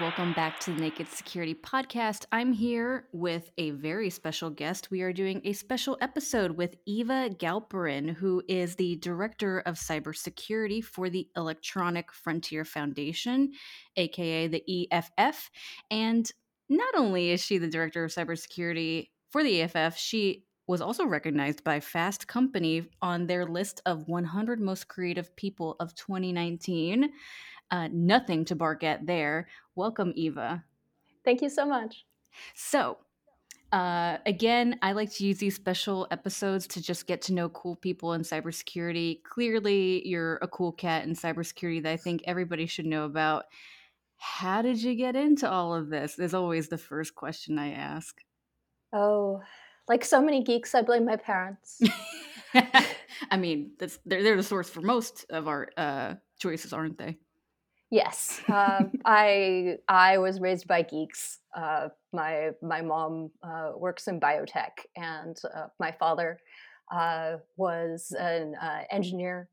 welcome back to the Naked Security Podcast. I'm here with a very special guest. We are doing a special episode with Eva Galperin, who is the Director of Cybersecurity for the Electronic Frontier Foundation, aka the EFF. And not only is she the Director of Cybersecurity for the EFF, she was also recognized by Fast Company on their list of 100 most creative people of 2019. Uh, nothing to bark at there. Welcome, Eva. Thank you so much. So, uh, again, I like to use these special episodes to just get to know cool people in cybersecurity. Clearly, you're a cool cat in cybersecurity that I think everybody should know about. How did you get into all of this? Is always the first question I ask. Oh, like so many geeks, I blame my parents. I mean, that's they're, they're the source for most of our uh, choices, aren't they? Yes, uh, I I was raised by geeks. Uh, my my mom uh, works in biotech, and uh, my father uh, was an uh, engineer,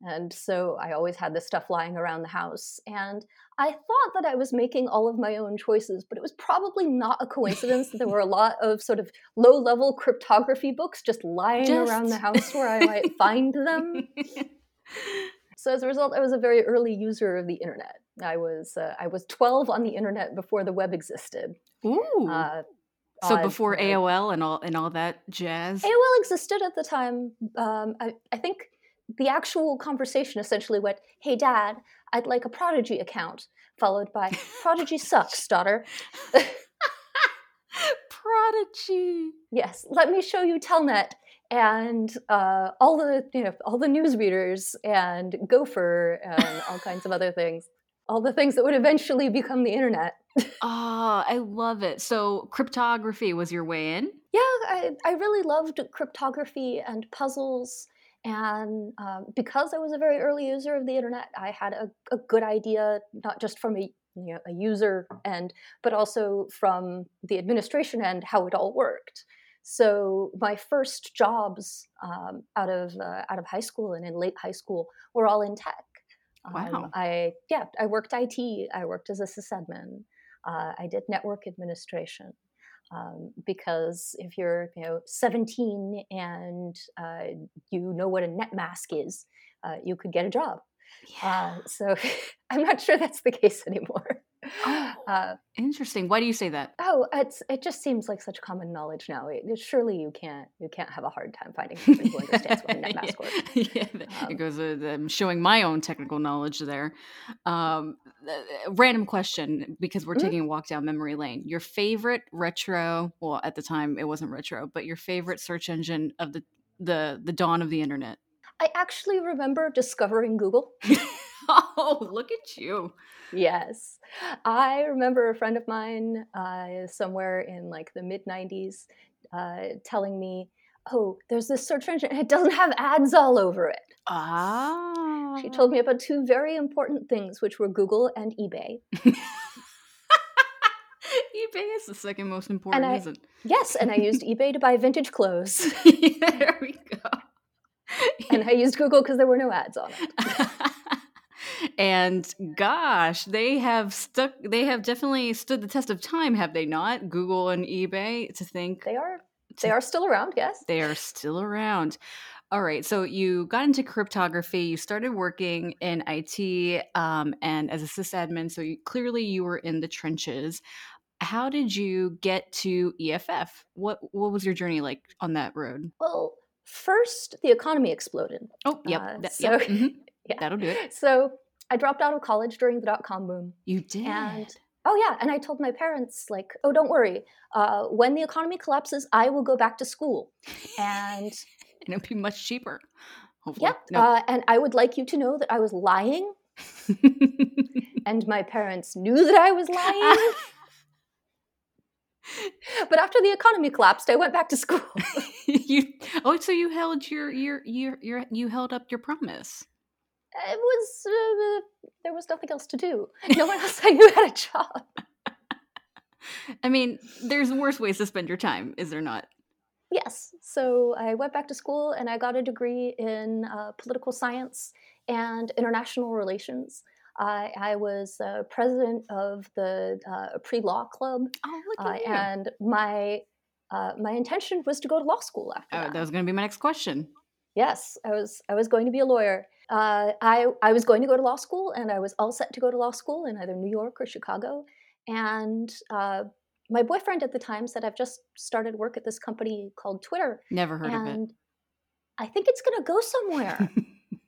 and so I always had this stuff lying around the house. And I thought that I was making all of my own choices, but it was probably not a coincidence that there were a lot of sort of low level cryptography books just lying just... around the house where I might find them. So as a result, I was a very early user of the internet. I was uh, I was 12 on the internet before the web existed. Ooh. Uh, so before AOL and all and all that jazz. AOL existed at the time. Um, I, I think the actual conversation essentially went, "Hey, Dad, I'd like a Prodigy account," followed by "Prodigy sucks, daughter." Prodigy. Yes, let me show you Telnet and uh, all the you know all the news readers and Gopher and all kinds of other things, all the things that would eventually become the internet. oh, I love it. So cryptography was your way in? Yeah, I, I really loved cryptography and puzzles. And um, because I was a very early user of the internet, I had a, a good idea, not just from a you know, a user end, but also from the administration end, how it all worked. So my first jobs um, out of uh, out of high school and in late high school were all in tech. Wow. Um, I yeah, I worked IT. I worked as a sysadmin. Uh, I did network administration. Um, because if you're you know 17 and uh, you know what a net mask is, uh, you could get a job. Yeah. Uh, so I'm not sure that's the case anymore. Oh, uh, interesting. Why do you say that? Oh, it's it just seems like such common knowledge now. It, it, surely you can't you can't have a hard time finding somebody who understands what a net mask works. yeah, um, it goes with um, showing my own technical knowledge there. Um, random question because we're mm-hmm. taking a walk down memory lane. Your favorite retro? Well, at the time it wasn't retro, but your favorite search engine of the the the dawn of the internet. I actually remember discovering Google. Oh, look at you. Yes. I remember a friend of mine uh, somewhere in like the mid 90s uh, telling me, oh, there's this search engine and it doesn't have ads all over it. Ah. She told me about two very important things, which were Google and eBay. eBay is the second most important, I, isn't it? Yes, and I used eBay to buy vintage clothes. yeah, there we go. and I used Google because there were no ads on it and gosh, they have stuck. They have definitely stood the test of time, have they not? Google and eBay. To think they are, they are still around. Yes, they are still around. All right, so you got into cryptography. You started working in IT um, and as a sysadmin. So you, clearly, you were in the trenches. How did you get to EFF? What what was your journey like on that road? Well, first the economy exploded. Oh, yep, uh, that, so, yep. Mm-hmm. Yeah. That'll do it. So I dropped out of college during the dot com boom. You did? And oh, yeah. And I told my parents, like, oh, don't worry. Uh, when the economy collapses, I will go back to school. And, and it'll be much cheaper. Hopefully. Yep. No. Uh, and I would like you to know that I was lying. and my parents knew that I was lying. but after the economy collapsed, I went back to school. you oh, so you held your your your your you held up your promise it was uh, there was nothing else to do. No one else I knew had a job. I mean, there's worse ways to spend your time, is there not? Yes. So I went back to school and I got a degree in uh, political science and international relations. I, I was uh, president of the uh, pre-law club, Oh, look uh, at you. and my uh, my intention was to go to law school after Oh, that. that was going to be my next question. Yes, I was I was going to be a lawyer. Uh, I I was going to go to law school, and I was all set to go to law school in either New York or Chicago. And uh, my boyfriend at the time said, "I've just started work at this company called Twitter, Never heard of it. I think it's going to go somewhere."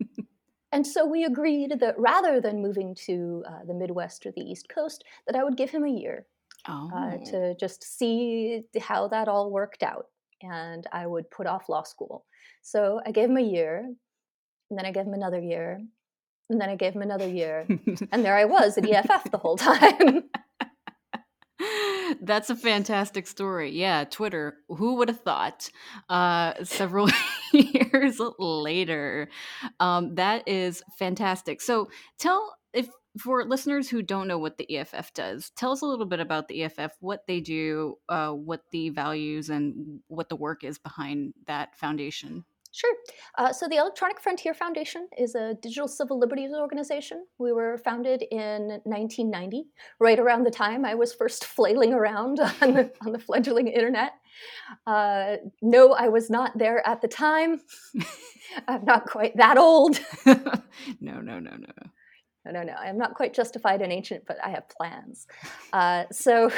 and so we agreed that rather than moving to uh, the Midwest or the East Coast, that I would give him a year oh. uh, to just see how that all worked out. And I would put off law school. So I gave him a year, and then I gave him another year, and then I gave him another year. And there I was at EFF the whole time. That's a fantastic story. Yeah, Twitter. Who would have thought? Uh, several years later, um, that is fantastic. So, tell if for listeners who don't know what the EFF does, tell us a little bit about the EFF, what they do, uh, what the values and what the work is behind that foundation. Sure. Uh, so the Electronic Frontier Foundation is a digital civil liberties organization. We were founded in 1990, right around the time I was first flailing around on the, on the fledgling internet. Uh, no, I was not there at the time. I'm not quite that old. no, no, no, no, no. No, no. I'm not quite justified and ancient, but I have plans. Uh, so,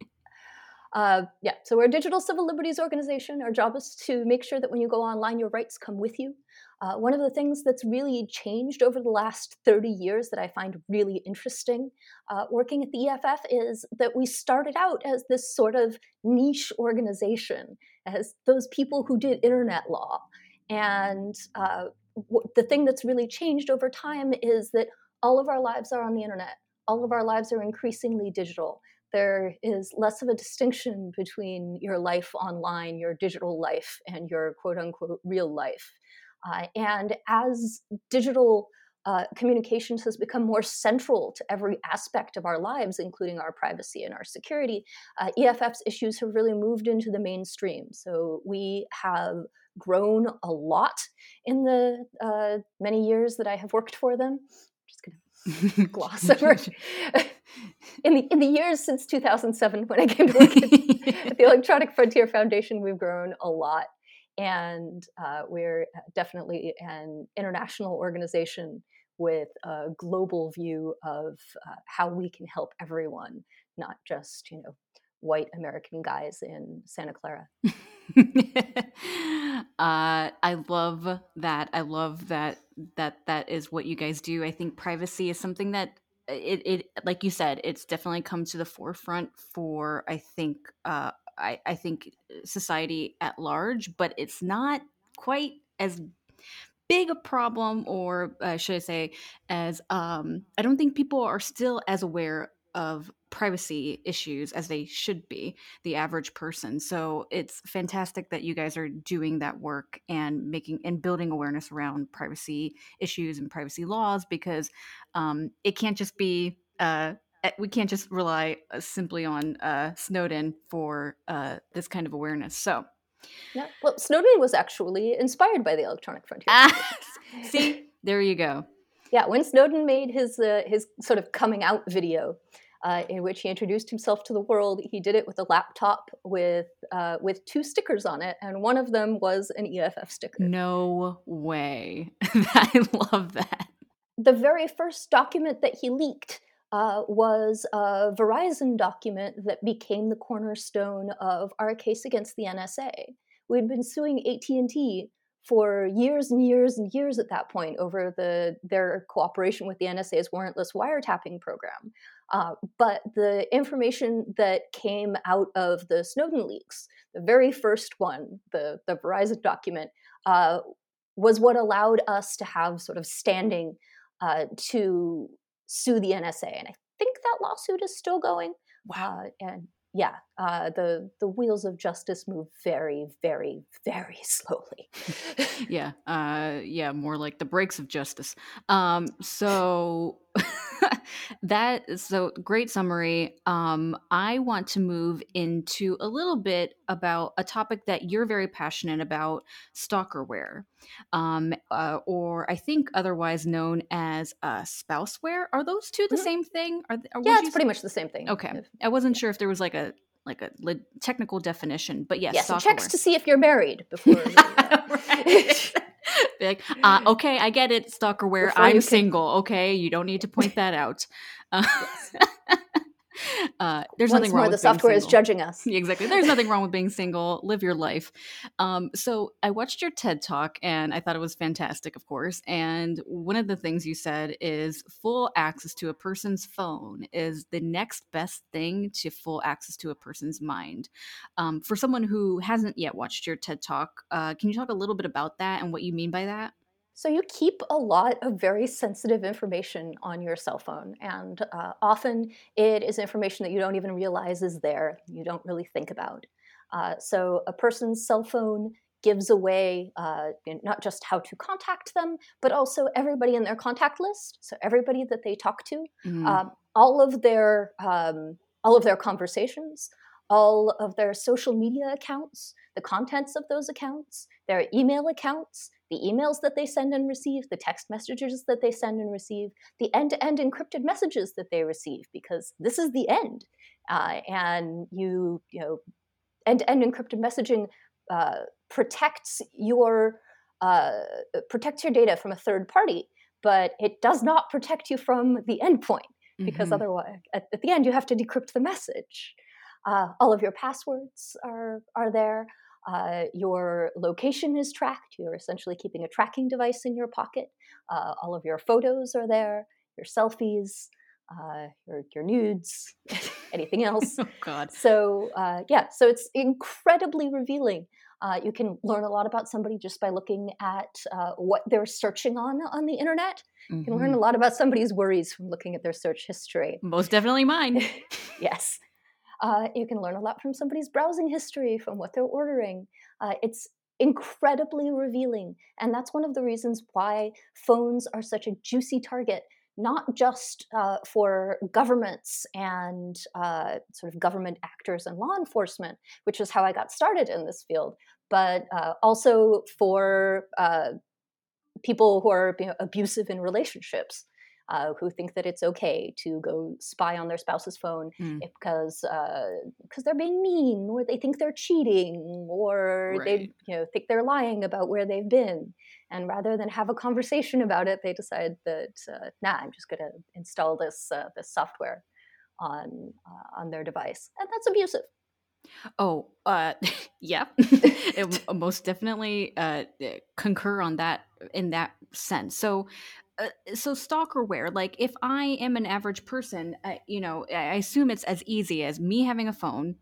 uh, yeah, so we're a digital civil liberties organization. Our job is to make sure that when you go online, your rights come with you. Uh, one of the things that's really changed over the last 30 years that I find really interesting uh, working at the EFF is that we started out as this sort of niche organization, as those people who did internet law. And uh, w- the thing that's really changed over time is that all of our lives are on the internet. All of our lives are increasingly digital. There is less of a distinction between your life online, your digital life, and your quote unquote real life. Uh, and as digital uh, communications has become more central to every aspect of our lives, including our privacy and our security, uh, EFF's issues have really moved into the mainstream. So we have grown a lot in the uh, many years that I have worked for them. I'm just going to gloss over in the in the years since 2007 when I came to work at, at the Electronic Frontier Foundation. We've grown a lot, and uh, we're definitely an international organization with a global view of uh, how we can help everyone, not just you know white American guys in Santa Clara. uh, I love that. I love that that that is what you guys do. I think privacy is something that it, it like you said, it's definitely come to the forefront for I think uh, I, I think society at large, but it's not quite as big a problem, or uh, should I say, as um, I don't think people are still as aware of privacy issues as they should be the average person. So it's fantastic that you guys are doing that work and making and building awareness around privacy issues and privacy laws because um, it can't just be uh, we can't just rely uh, simply on uh, snowden for uh, this kind of awareness. So yeah well snowden was actually inspired by the electronic frontier ah, see there you go. Yeah when snowden made his uh, his sort of coming out video uh, in which he introduced himself to the world. He did it with a laptop with uh, with two stickers on it, and one of them was an EFF sticker. No way! I love that. The very first document that he leaked uh, was a Verizon document that became the cornerstone of our case against the NSA. We'd been suing AT and T for years and years and years at that point over the their cooperation with the NSA's warrantless wiretapping program. Uh, but the information that came out of the Snowden leaks, the very first one, the, the Verizon document, uh, was what allowed us to have sort of standing uh, to sue the NSA. And I think that lawsuit is still going. Wow. and yeah, uh, the the wheels of justice move very, very, very slowly. yeah, uh, yeah, more like the brakes of justice. Um, so that so great summary. Um, I want to move into a little bit about a topic that you're very passionate about, stalkerware, um, uh, or I think otherwise known as uh, spouseware. Are those two the Mhm. same thing? Are, are Yeah, it's pretty much the same thing. Okay, I wasn't yeah. sure if there was like a like a le- technical definition, but yes, Yes, it stalkerware. checks to see if you're married before. you, uh, Right. Like, uh, okay, I get it, stalkerware. I'm single. Okay, you don't need to point that out. Uh, uh, there's Once nothing more, wrong the with being software is judging us. Exactly. There's nothing wrong with being single. Live your life. Um, so I watched your TED talk and I thought it was fantastic, of course. And one of the things you said is full access to a person's phone is the next best thing to full access to a person's mind. Um, for someone who hasn't yet watched your TED talk, uh, can you talk a little bit about that and what you mean by that? So you keep a lot of very sensitive information on your cell phone, and uh, often it is information that you don't even realize is there. You don't really think about. Uh, so a person's cell phone gives away uh, not just how to contact them, but also everybody in their contact list. So everybody that they talk to, Mm, um, all of their um, all of their conversations, all of their social media accounts, the contents of those accounts, their email accounts, the emails that they send and receive, the text messages that they send and receive, the end-to-end encrypted messages that they receive, because this is the end, uh, and you you know end-to-end encrypted messaging uh, protects your uh, protects your data from a third party, but it does not protect you from the endpoint because mhm. otherwise, at, at the end, you have to decrypt the message. Uh, all of your passwords are are there. Uh, your location is tracked. You're essentially keeping a tracking device in your pocket. Uh, all of your photos are there. Your selfies, uh, your your nudes, anything else. oh God. So uh, yeah, so it's incredibly revealing. Uh, you can learn a lot about somebody just by looking at uh, what they're searching on on the internet. You can learn a lot about somebody's worries from looking at their search history. Most definitely mine. yes. Uh, you can learn a lot from somebody's browsing history, from what they're ordering. Uh, it's incredibly revealing. And that's one of the reasons why phones are such a juicy target, not just uh, for governments and uh, sort of government actors and law enforcement, which is how I got started in this field, but uh, also for uh, people who are you know, abusive in relationships. Uh, who think that it's okay to go spy on their spouse's phone Mm. if- because because they're being mean or they think they're cheating or they you know think they're lying about where they've been. And rather than have a conversation about it they decide that uh, nah i'm just going to install this uh, this software on uh, on their device. And that's abusive. Oh, uh, yeah, It most definitely uh, uh, concur on that in that sense. So, uh, so stalkerware. Like, if I am an average person, uh, you know, I assume it's as easy as me having a phone,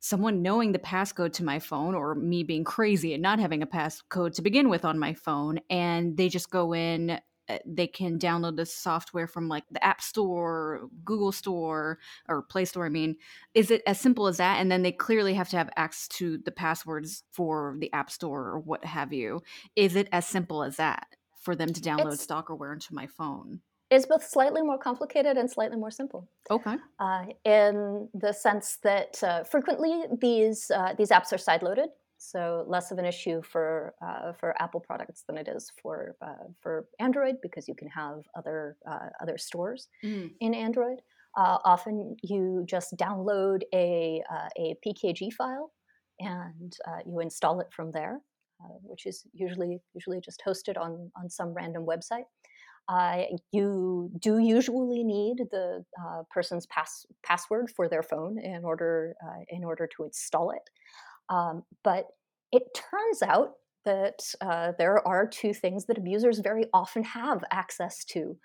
someone knowing the passcode to my phone, or me being crazy and not having a passcode to begin with on my phone, and they just go in. uh, They can download the software from like the App Store, Google Store, or Play Store. I mean, is it as simple as that and then they clearly have to have access to the passwords for the app store or what have you is it as simple as that for them to download It's- stalkerware into my phone. It's both slightly more complicated and slightly more simple. Okay. Uh, in the sense that uh, frequently these uh, these apps are sideloaded, so less of an issue for uh, for Apple products than it is for uh, for Android because you can have other uh, other stores in Android. Uh, often you just download a uh, a PKG file and uh, you install it from there, uh, which is usually usually just hosted on on some random website. Uh, you do usually need the uh, person's pass- password for their phone in order uh, in order to install it. Um, but it turns out that uh, there are two things that abusers very often have access to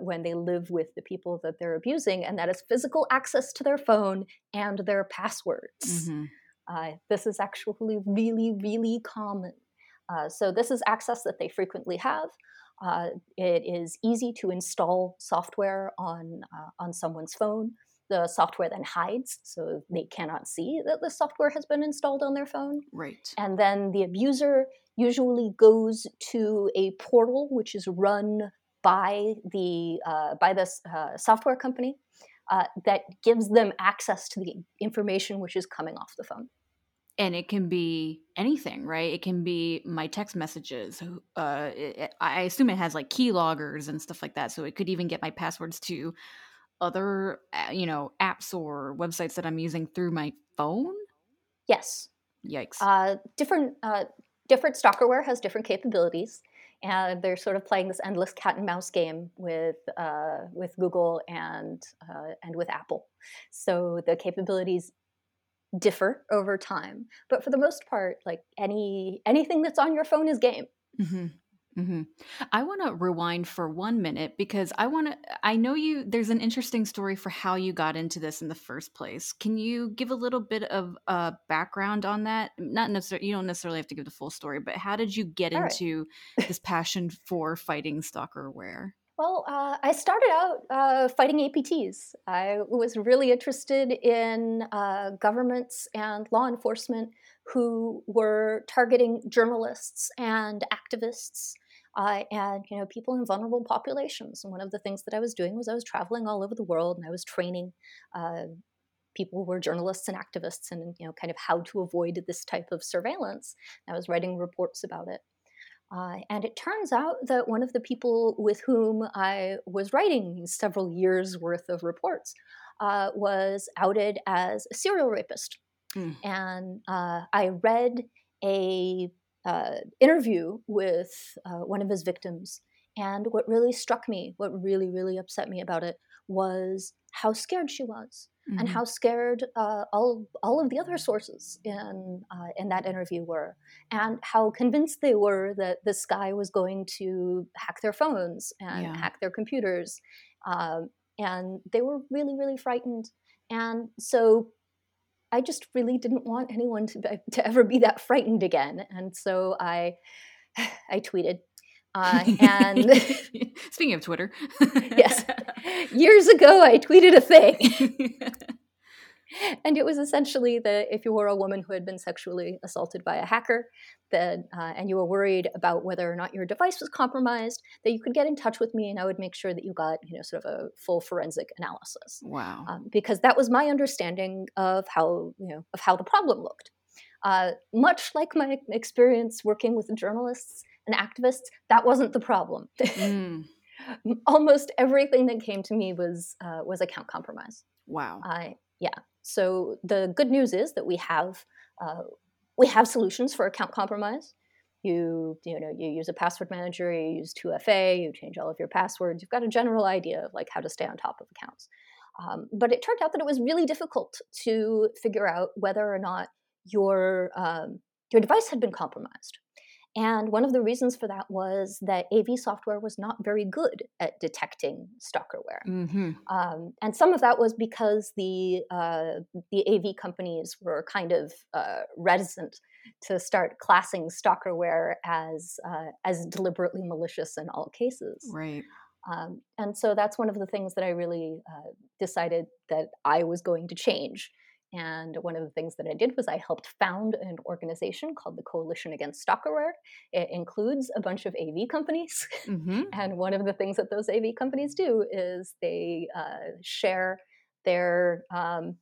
when they live with the people that they're abusing, and that is physical access to their phone and their passwords. Mhm. Uh, this is actually really, really common. Uh, so, this is access that they frequently have. Uh, it is easy to install software on, uh, on someone's phone. The software then hides, so they cannot see that the software has been installed on their phone. right And then the abuser usually goes to a portal which is run by the uh, by the uh, software company uh, that gives them access to the information which is coming off the phone. And it can be anything, right? It can be my text messages. Uh, it, I assume it has like key loggers and stuff like that, so it could even get my passwords to other, uh, you know, apps or websites that I'm using through my phone. Yes. Yikes. Uh, different uh, different stalkerware has different capabilities, and they're sort of playing this endless cat and mouse game with uh, with Google and uh, and with Apple. So the capabilities differ over time, but for the most part, like any anything that's on your phone is game. Mm-hmm. Mm-hmm. I want to rewind for one minute because I want to. I know you. There's an interesting story for how you got into this in the first place. Can you give a little bit of uh, background on that? Not necessarily. You don't necessarily have to give the full story, but how did you get All into right. this passion for fighting stalkerware? Well, uh, I started out uh, fighting APTs. I was really interested in uh, governments and law enforcement who were targeting journalists and activists uh, and you know people in vulnerable populations. And one of the things that I was doing was I was traveling all over the world and I was training uh, people who were journalists and activists and you know kind of how to avoid this type of surveillance. I was writing reports about it. Uh, and it turns out that one of the people with whom I was writing several years worth of reports uh, was outed as a serial rapist. Mm. And uh, I read a uh, interview with uh, one of his victims. And what really struck me, what really, really upset me about it, was how scared she was. Mm-hmm. and how scared uh, all all of the other sources in uh, in that interview were, and how convinced they were that this guy was going to hack their phones and yeah. hack their computers, um, and they were really really frightened. And so I just really didn't want anyone to, to ever be that frightened again. And so I, I tweeted. Uh, and speaking of Twitter, yes, years ago I tweeted a thing. and it was essentially that if you were a woman who had been sexually assaulted by a hacker, that uh, and you were worried about whether or not your device was compromised, that you could get in touch with me, and I would make sure that you got you know sort of a full forensic analysis. Wow! Um, because that was my understanding of how you know of how the problem looked. Uh, much like my experience working with journalists and activists, that wasn't the problem. Mm. Almost everything that came to me was uh, was account compromise. Wow. I yeah. So the good news is that we have uh, we have solutions for account compromise. You you know you use a password manager, you use 2FA, you change all of your passwords. You've got a general idea of like how to stay on top of accounts. Um, but it turned out that it was really difficult to figure out whether or not your um, your device had been compromised. And one of the reasons for that was that AV software was not very good at detecting stalkerware. Mm-hmm. Um, and some of that was because the, uh, the AV companies were kind of uh, reticent to start classing stalkerware as, uh, as deliberately malicious in all cases. Right. Um, and so that's one of the things that I really uh, decided that I was going to change and one of the things that I did was I helped found an organization called the Coalition Against Stalkerware. It includes a bunch of AV companies. Mm-hmm. and one of the things that those AV companies do is they uh, share their um,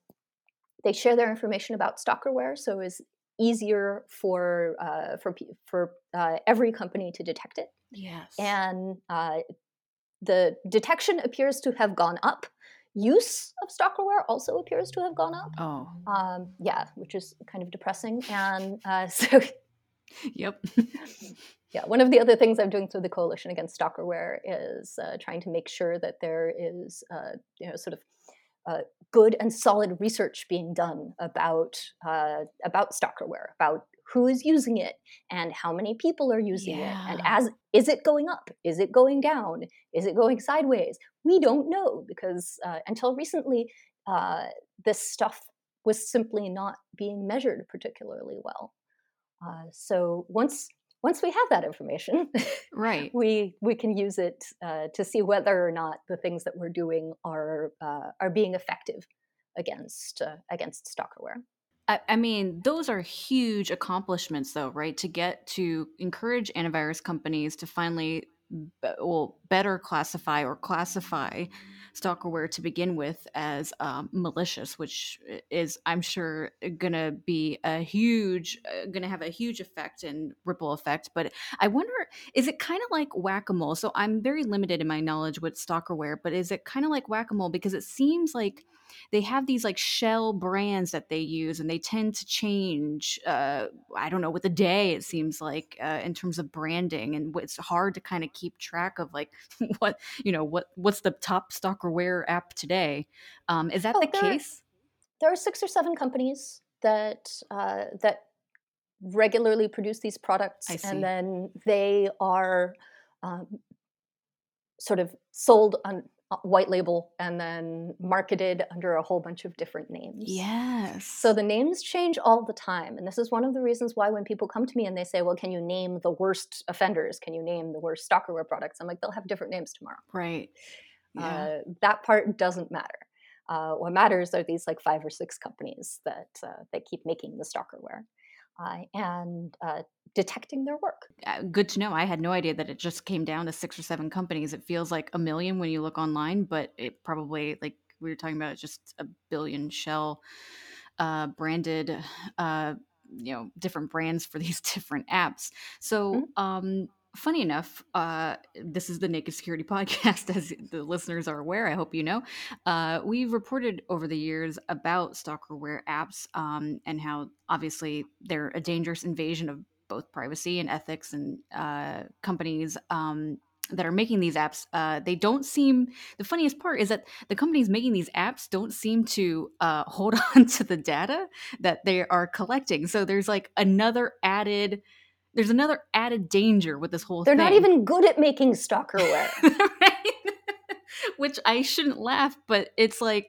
they share their information about stalkerware, so it's easier for uh, for for uh, every company to detect it. Yes, and uh, the detection appears to have gone up use of stalkerware also appears to have gone up. Oh. Um, yeah, which is kind of depressing. And uh, so. yep. yeah, one of the other things I'm doing through the Coalition Against Stalkerware is uh, trying to make sure that there is, uh, you know, sort of uh, good and solid research being done about uh, about stalkerware, about who is using it and how many people are using yeah. it and as is it going up? Is it going down? Is it going sideways? We don't know because uh, until recently uh, this stuff was simply not being measured particularly well. Uh, so once once we have that information right. we we can use it uh, to see whether or not the things that we're doing are uh, are being effective against uh, against stalkerware I, I mean, those are huge accomplishments, though, right? To get to encourage antivirus companies to finally well better classify or classify stalkerware to begin with as um, malicious, which is, I'm sure, going to be a huge, uh, going to have a huge effect and ripple effect. But I wonder, is it kind of like whack a mole? So I'm very limited in my knowledge with stalkerware, but is it kind of like whack a mole because it seems like they have these like shell brands that they use and they tend to change uh, i don't know with the day it seems like uh, in terms of branding and it's hard to kind of keep track of like what you know what what's the top stalkerware app today. Um, is that oh, the there case? there are six or seven companies that uh, that regularly produce these products and then they are um, sort of sold on white label and then marketed under a whole bunch of different names. Yes. So the names change all the time. And this is one of the reasons why when people come to me and they say, well, can you name the worst offenders? Can you name the worst stalkerware products? I'm like, they'll have different names tomorrow. Right. Yeah. Uh, that part doesn't matter. Uh, what matters are these like five or six companies that uh, that keep making the stalkerware uh, and uh, detecting their work. Uh, good to know. I had no idea that it just came down to six or seven companies. It feels like a million when you look online, but it probably, like we were talking about, just a billion shell uh, branded, uh, you know, different brands for these different apps. So, mm-hmm. um, funny enough, uh, this is the Naked Security Podcast, as the listeners are aware. I hope you know. Uh, we've reported over the years about stalkerware apps um, and how obviously they're a dangerous invasion of both privacy and ethics and uh, companies. Um, that are making these apps, uh, they don't seem. The funniest part is that the companies making these apps don't seem to uh, hold on to the data that they are collecting. So there's like another added there's another added danger with this whole thing. They're thing. not even good at making stalkerware. right? Which I shouldn't laugh, but it's like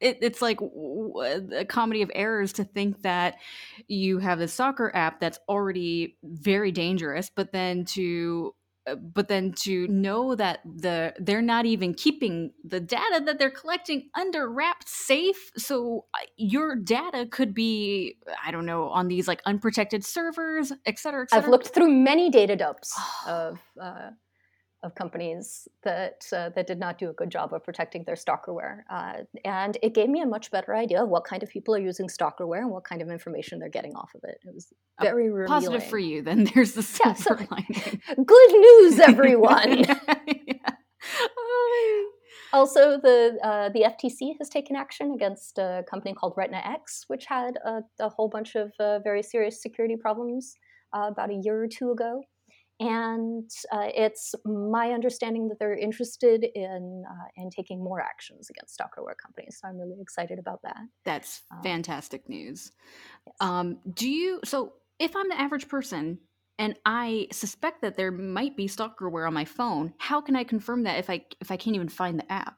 it, it's like a comedy of errors to think that you have the stalker app that's already very dangerous, but then to but then to know that the they're not even keeping the data that they're collecting under wrapped safe so uh, your data could be i don't know on these like unprotected servers et cetera, et cetera. i've looked through many data dumps of uh, of companies that uh, that did not do a good job of protecting their stalkerware, uh, and it gave me a much better idea of what kind of people are using stalkerware and what kind of information they're getting off of it. It was very positive for you. Then there's the silver yeah, so, lining. Good news, everyone. yeah. Also, the uh, the FTC has taken action against a company called Retina X, which had a, a whole bunch of uh, very serious security problems uh, about a year or two ago and uh, it's my understanding that they're interested in uh, in taking more actions against stalkerware companies. So I'm really excited about that. That's um, fantastic news. Yes. Um, do you? So if I'm the average person and I suspect that there might be stalkerware on my phone, how can I confirm that if I if I can't even find the app?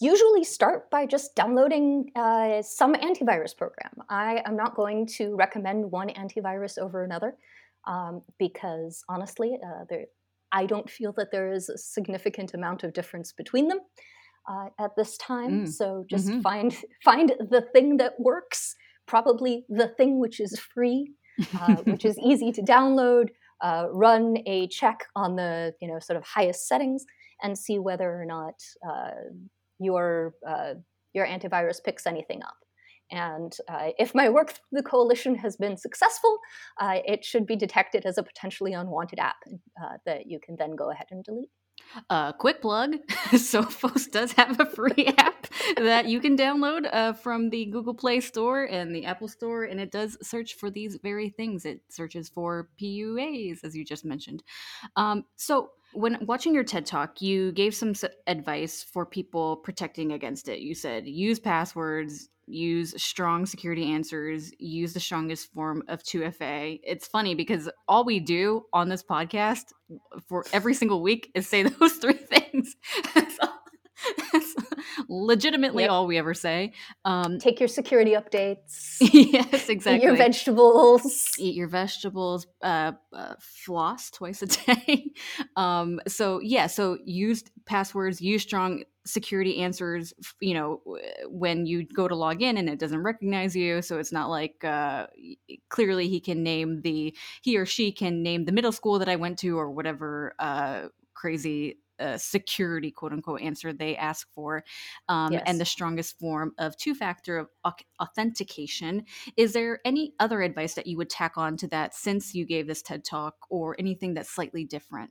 Usually start by just downloading uh, some antivirus program. I am not going to recommend one antivirus over another um, because honestly, uh, there, I don't feel that there is a significant amount of difference between them uh, at this time. Mm. So just mm-hmm. find find the thing that works. Probably the thing which is free, uh, which is easy to download. Uh, run a check on the you know sort of highest settings and see whether or not uh, your uh, your antivirus picks anything up. And uh, if my work through the coalition has been successful, uh, it should be detected as a potentially unwanted app uh, that you can then go ahead and delete. Uh, quick plug Sophos does have a free app that you can download uh, from the Google Play Store and the Apple Store, and it does search for these very things. It searches for PUAs, as you just mentioned. Um, so, when watching your TED Talk, you gave some advice for people protecting against it. You said use passwords, use strong security answers, use the strongest form of 2FA. It's funny because all we do on this podcast for every single week is say those three things. that's, all, that's legitimately yep. all we ever say. Um, Take your security updates. yes, exactly. Eat your vegetables. Eat your vegetables. Uh, uh, floss twice a day. um, so yeah, so use passwords. Use strong security answers you know when you go to log in and it doesn't recognize you so it's not like uh, clearly he can name the he or she can name the middle school that i went to or whatever uh, crazy uh, security quote unquote answer they ask for um, Yes. and the strongest form of two factor of authentication is there any other advice that you would tack on to that since you gave this ted talk or anything that's slightly different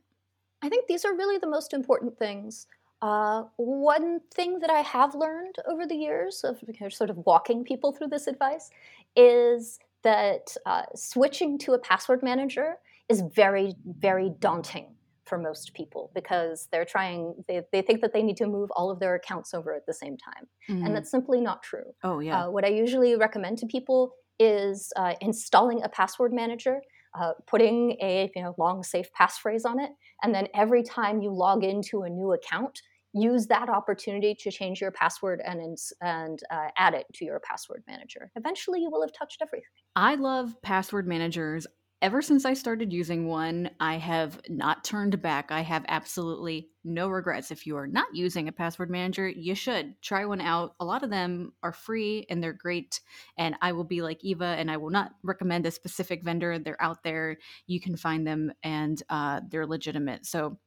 I think these are really the most important things. Uh, one thing that I have learned over the years of sort of walking people through this advice is that uh, switching to a password manager is very, very daunting for most people because they're trying, they, they think that they need to move all of their accounts over at the same time. Mhm. And that's simply not true. oh yeah Uh, what I usually recommend to people is uh, installing a password manager, uh, putting a you know long safe passphrase on it, and then every time you log into a new account, use that opportunity to change your password and ins- and uh, add it to your password manager. Eventually, you will have touched everything. I love password managers. Ever since I started using one, I have not turned back. I have absolutely no regrets. If you are not using a password manager, you should try one out. A lot of them are free and they're great. And I will be like Eva, and I will not recommend a specific vendor. They're out there. You can find them and uh, they're legitimate. So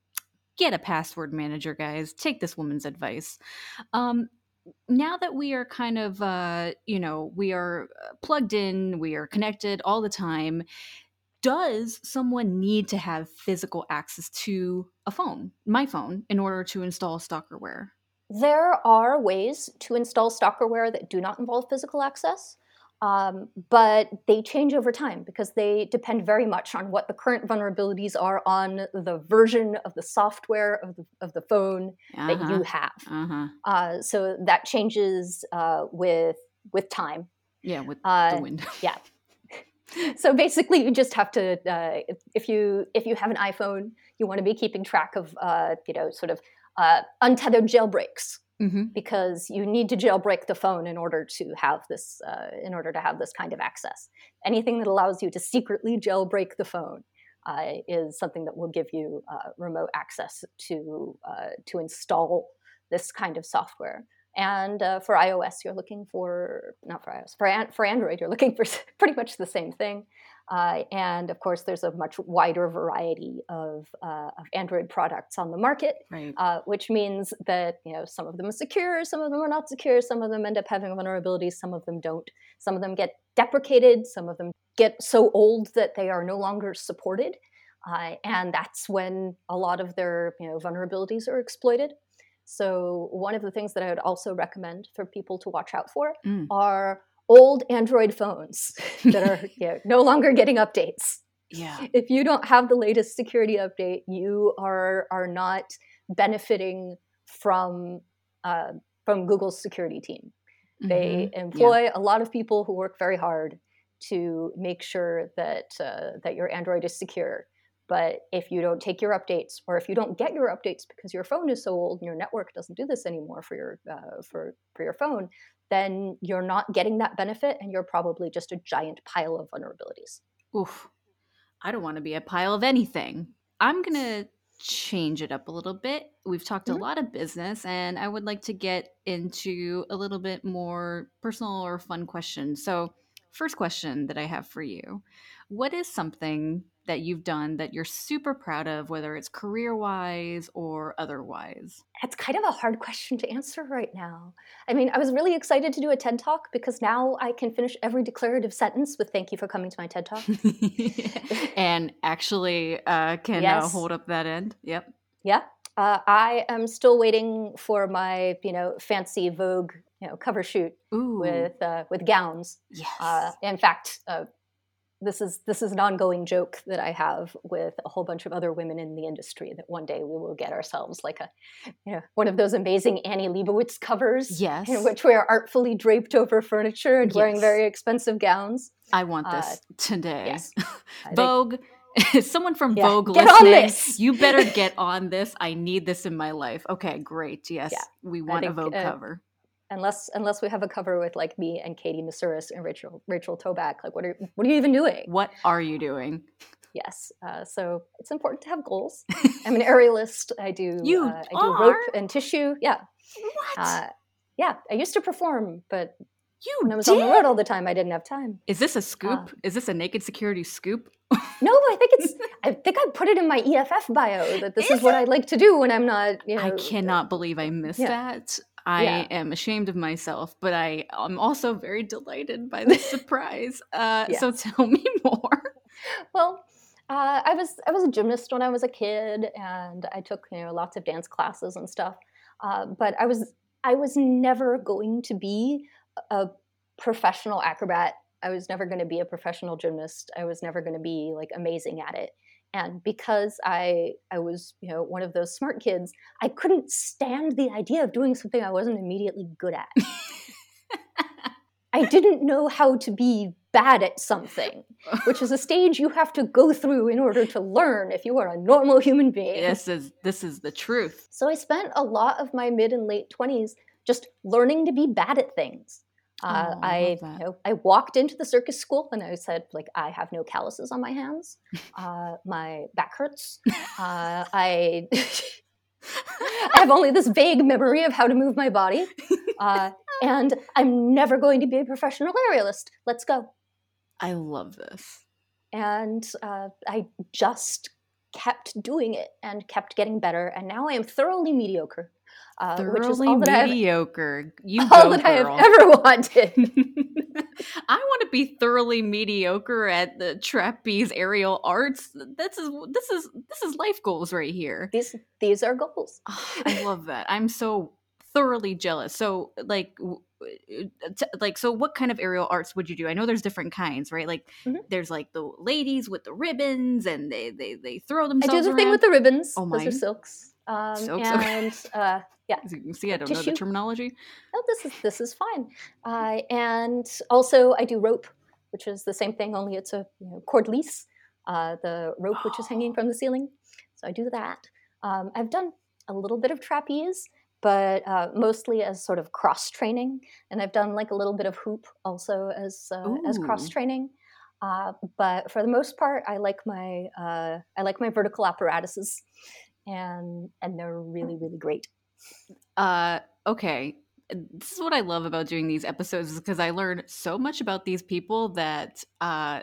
get a password manager, guys. Take this woman's advice. Um, now that we are kind of uh you know we are uh, plugged in we are connected all the time does someone need to have physical access to a phone my phone in order to install stalkerware? There are ways to install stalkerware that do not involve physical access, um, but they change over time because they depend very much on what the current vulnerabilities are on the version of the software of the, of the phone that you have. uh-huh. Uh, so that changes uh, with with time. yeah with Uh, the wind So basically, you just have to uh, if- if you if you have an iPhone, you want to be keeping track of uh, you know sort of uh, untethered jailbreaks hmm because you need to jailbreak the phone in order to have this uh, in order to have this kind of access. Anything that allows you to secretly jailbreak the phone uh, is something that will give you uh, remote access to uh, to install this kind of software. And uh, for iOS, you're looking for not for iOS for an- for Android, you're looking for pretty much the same thing. Uh, and of course, there's a much wider variety of, uh, of Android products on the market right uh, which means that you know some of them are secure, some of them are not secure, some of them end up having vulnerabilities, some of them don't. Some of them get deprecated, some of them get so old that they are no longer supported, uh, and that's when a lot of their you know vulnerabilities are exploited. So one of the things that I would also recommend for people to watch out for Mm. are old Android phones that are you know, no longer getting updates yeah if you don't have the latest security update, you are are not benefiting from uh, from Google's security team. They Mhm. employ a lot of people who work very hard to make sure that uh, that your Android is secure. But if you don't take your updates, or if you don't get your updates because your phone is so old and your network doesn't do this anymore for your uh, for for your phone, then you're not getting that benefit, and you're probably just a giant pile of vulnerabilities. Oof. I don't want to be a pile of anything. I'm going to change it up a little bit. We've talked Mhm. a lot of business, and I would like to get into a little bit more personal or fun questions. So, first question that I have for you What is something that you've done that you're super proud of, whether it's career wise or otherwise? It's kind of a hard question to answer right now. I mean, I was really excited to do a TED Talk because now I can finish every declarative sentence with thank you for coming to my TED Talk. and actually uh, can uh, hold up that end. Yep. Yeah. Uh, I am still waiting for my, you know, fancy Vogue, you know, cover shoot Ooh. with uh, with gowns. yes. Uh, in fact, uh, this is this is an ongoing joke that I have with a whole bunch of other women in the industry that one day we will get ourselves like a, you know, one of those amazing Annie Leibovitz covers. yes. in which we are artfully draped over furniture and wearing very expensive gowns. I want Uh, this today. yes. Vogue, someone from Yeah, Vogue get on listening, this. you better get on this. I need this in my life. Okay, great. Yes, Yeah, we want a Vogue uh, cover. Unless unless we have a cover with like me and Katie Moussouris and Rachel Rachel Toback, like what are what are you even doing? What are you doing? Yes, uh, so it's important to have goals. I'm an aerialist. I do You uh, I do rope and tissue. Yeah, What? uh, yeah. I used to perform, but You when I was did? on the road all the time, I didn't have time. Is this a scoop? Uh, Is this a naked security scoop? No, I think it's. I think I put it in my EFF bio that this is, Is what I like to do when I'm not. You know, I cannot believe I missed yeah. that. I Yeah. am ashamed of myself, but I am also very delighted by this surprise. Uh, So tell me more. Well, uh, I was I was a gymnast when I was a kid, and I took you know lots of dance classes and stuff. Uh, but I was I was never going to be a professional acrobat. I was never going to be a professional gymnast. I was never going to be like amazing at it. And because I I was you know one of those smart kids, I couldn't stand the idea of doing something I wasn't immediately good at. I didn't know how to be bad at something, which is a stage you have to go through in order to learn if you are a normal human being. this is this is the truth. So I spent a lot of my mid and late 20s just learning to be bad at things. Uh, Oh, I I, you know, I walked into the circus school and I said, like, I have no calluses on my hands. Uh, my back hurts. Uh, I, I have only this vague memory of how to move my body. Uh, and I'm never going to be a professional aerialist. Let's go. I love this. And uh, I just kept doing it and kept getting better. And now I am thoroughly mediocre, uh, which is Thoroughly all that I have mediocre. You all that I have ever wanted. I want to be thoroughly mediocre at the trapeze aerial arts. This is this is this is life goals right here. these these are goals. Ah, I love that. I'm so thoroughly jealous. So like uh, t- like so what kind of aerial arts would you do? I know there's different kinds, right? Like Mhm. there's like the ladies with the ribbons and they they they throw themselves I do the thing with the ribbons. Oh, Those are silks. Um, Silks, okay. and uh, yeah, As you can see, I don't know the terminology. oh, this is this is fine. Uh, and also, I do rope, which is the same thing, only it's a you know, cord lease. Uh, the rope which is hanging from the ceiling. So I do that. Um, I've done a little bit of trapeze, but uh, mostly as sort of cross training, and I've done like a little bit of hoop also as uh, as cross training. Uh, but for the most part, I like my uh, I like my vertical apparatuses, and and they're really really great. Uh, okay. This is what I love about doing these episodes is because I learn so much about these people that uh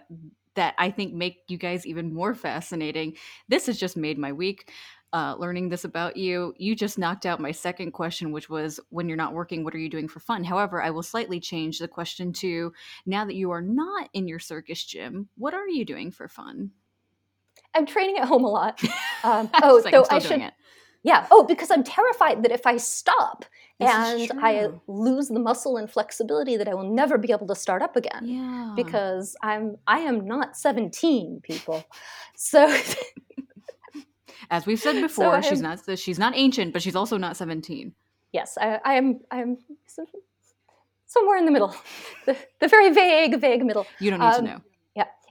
that I think make you guys even more fascinating. This has just made my week. Uh, learning this about you, you just knocked out my second question, which was when you're not working, what are you doing for fun? However, I will slightly change the question to now that you are not in your circus gym, what are you doing for fun? I'm training at home a lot. Um, oh, like, still I should it. Yeah. Oh, because I'm terrified that if I stop This and I lose the muscle and flexibility, that I will never be able to start up again. Yeah. Because I'm I am not 17, people. So as we've said before, I she's am- not she's not ancient, but she's also not 17. yes, I, I am I am somewhere in the middle, the, the very vague vague middle. You don't need Um, to know.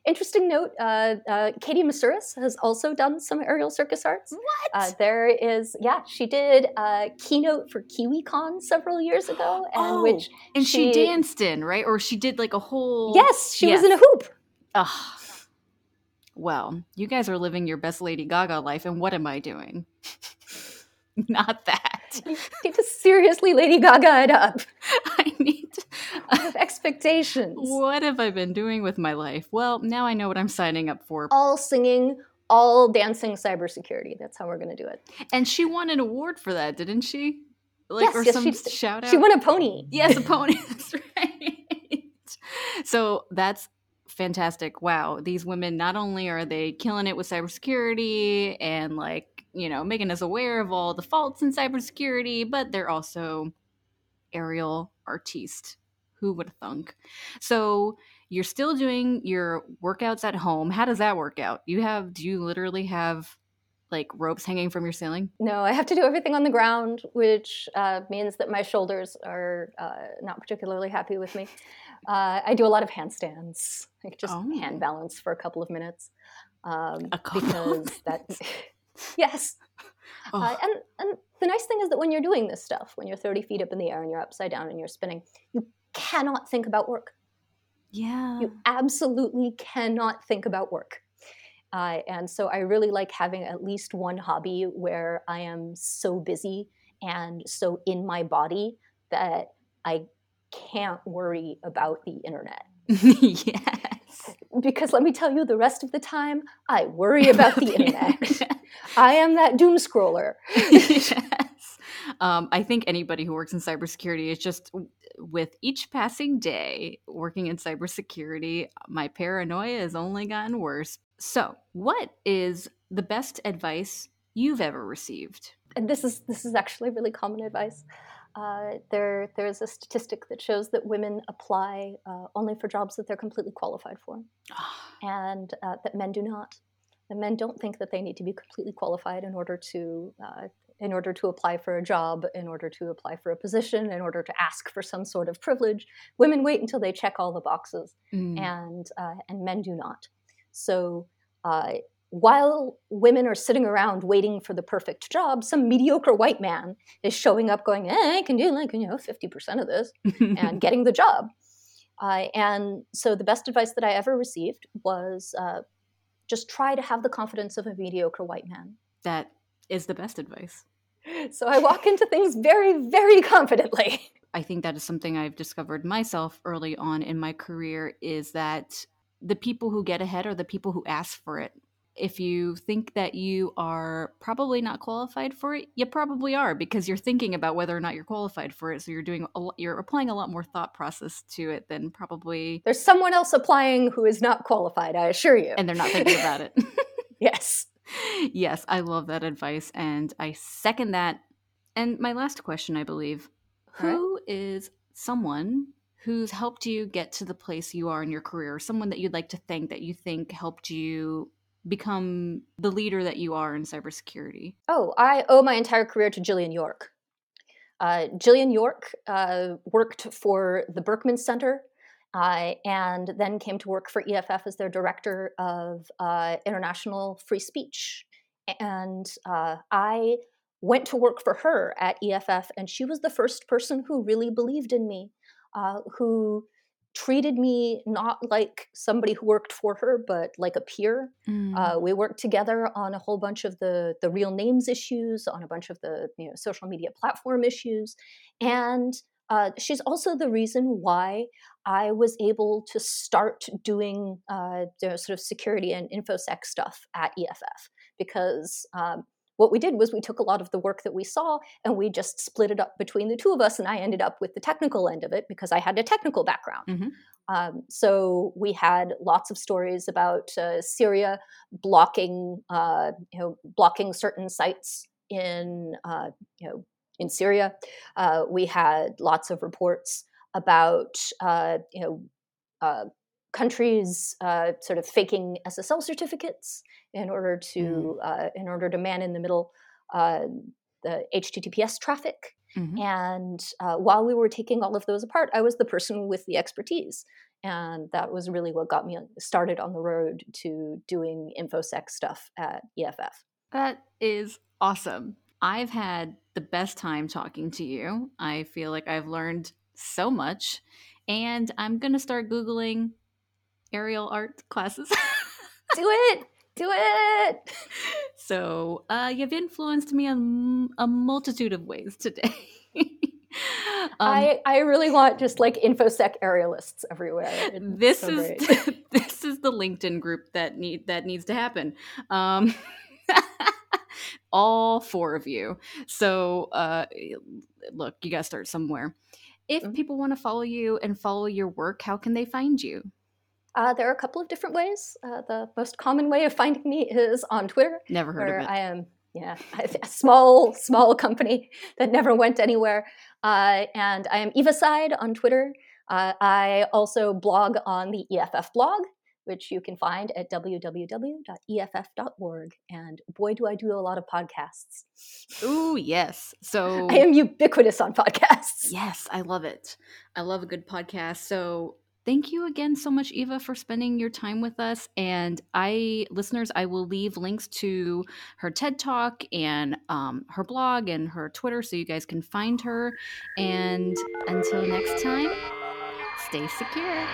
Interesting note: uh, uh, Katie Moussouris has also done some aerial circus arts. What? Uh, there is, yeah, she did a keynote for KiwiCon several years ago, and Oh, which and she, she- danced in, right? Or she did like a whole yes, she was in a hoop. Ugh. Well, you guys are living your best Lady Gaga life, and what am I doing? Not that. You need to seriously Lady Gaga it up I need. with expectations. what have I been doing with my life? Well, now I know what I'm signing up for. All singing, all dancing cybersecurity. That's how we're going to do it. And she won an award for that, didn't she? Like, Yes, or yes, some she shout out. She won a pony. Yes, a pony. That's right. So that's fantastic. Wow. These women, not only are they killing it with cybersecurity and like, you know, making us aware of all the faults in cybersecurity, but they're also aerial artiste. Who would have thunk? So you're still doing your workouts at home. How does that work out? You have, do you literally have like ropes hanging from your ceiling? No, I have to do everything on the ground, which uh, means that my shoulders are uh, not particularly happy with me. Uh, I do a lot of handstands, like just Oh. hand balance for a couple of minutes. Um, A couple of because that, yes. Oh, Uh, and and the nice thing is that when you're doing this stuff, when you're 30 feet up in the air and you're upside down and you're spinning, you cannot think about work. yeah. You absolutely cannot think about work. Uh, and so I really like having at least one hobby where I am so busy and so in my body that I can't worry about the internet. yes. Because let me tell you, the rest of the time, I worry about the internet. I am that doom scroller. yes. Um, I think anybody who works in cybersecurity is just with each passing day working in cybersecurity, my paranoia has only gotten worse. So, what is the best advice you've ever received? And this is this is actually really common advice. Uh, there, there's a statistic that shows that women apply uh, only for jobs that they're completely qualified for, and uh, that men do not. And men don't think that they need to be completely qualified in order to uh, in order to apply for a job, in order to apply for a position, in order to ask for some sort of privilege. Women wait until they check all the boxes, mm. and uh, and men do not. So uh, while women are sitting around waiting for the perfect job, some mediocre white man is showing up going, eh, I can do like, you know, 50% of this and getting the job. Uh, and so the best advice that I ever received was uh, just try to have the confidence of a mediocre white man. That is the best advice. So I walk into things very, very confidently. I think that is something I've discovered myself early on in my career is that the people who get ahead are the people who ask for it if you think that you are probably not qualified for it, you probably are because you're thinking about whether or not you're qualified for it. So you're doing a, you're applying a lot more thought process to it than probably there's someone else applying who is not qualified. I assure you, and they're not thinking about it. yes, yes, I love that advice, and I second that. And my last question, I believe, who right. is someone who's helped you get to the place you are in your career, someone that you'd like to thank that you think helped you become the leader that you are in cybersecurity? Oh, I owe my entire career to Jillian York. Uh, Jillian York uh, worked for the Berkman Center uh, and then came to work for EFF as their director of uh, international free speech. And uh, I went to work for her at EFF, and she was the first person who really believed in me, uh, who treated me not like somebody who worked for her, but like a peer. Mm. Uh, we worked together on a whole bunch of the the real names issues, on a bunch of the you know social media platform issues, and uh, she's also the reason why I was able to start doing uh, sort of security and infosec stuff at EFF because um, what we did was we took a lot of the work that we saw and we just split it up between the two of us and i ended up with the technical end of it because i had a technical background mm-hmm. um, so we had lots of stories about uh, syria blocking uh, you know blocking certain sites in uh, you know in syria uh, we had lots of reports about uh, you know uh, countries uh, sort of faking SSL certificates in order to mm. uh, in order to man in the middle uh, the HTTPS traffic. Mm-hmm. And uh, while we were taking all of those apart, I was the person with the expertise, and that was really what got me started on the road to doing infosec stuff at EFF. That is awesome. I've had the best time talking to you. I feel like I've learned so much. And I'm going to start Googling aerial art classes. do it. Do it. So, uh, you've influenced me in a multitude of ways today. um, I I really want just like infosec aerialists everywhere. It's this so is this is the LinkedIn group that need that needs to happen. Um, all four of you. So, uh, look, you got to start somewhere. If mm-hmm. people want to follow you and follow your work, how can they find you? Uh, there are a couple of different ways. Uh, the most common way of finding me is on Twitter. Never heard of it. I am, yeah, a small, small company that never went anywhere. Uh, and I am Evacide on Twitter. Uh, I also blog on the EFF blog, which you can find at www.eff.org. And boy, do I do a lot of podcasts. Ooh, yes. So I am ubiquitous on podcasts. Yes, I love it. I love a good podcast. So thank you again so much eva for spending your time with us and i listeners i will leave links to her ted talk and um, her blog and her twitter so you guys can find her and until next time stay secure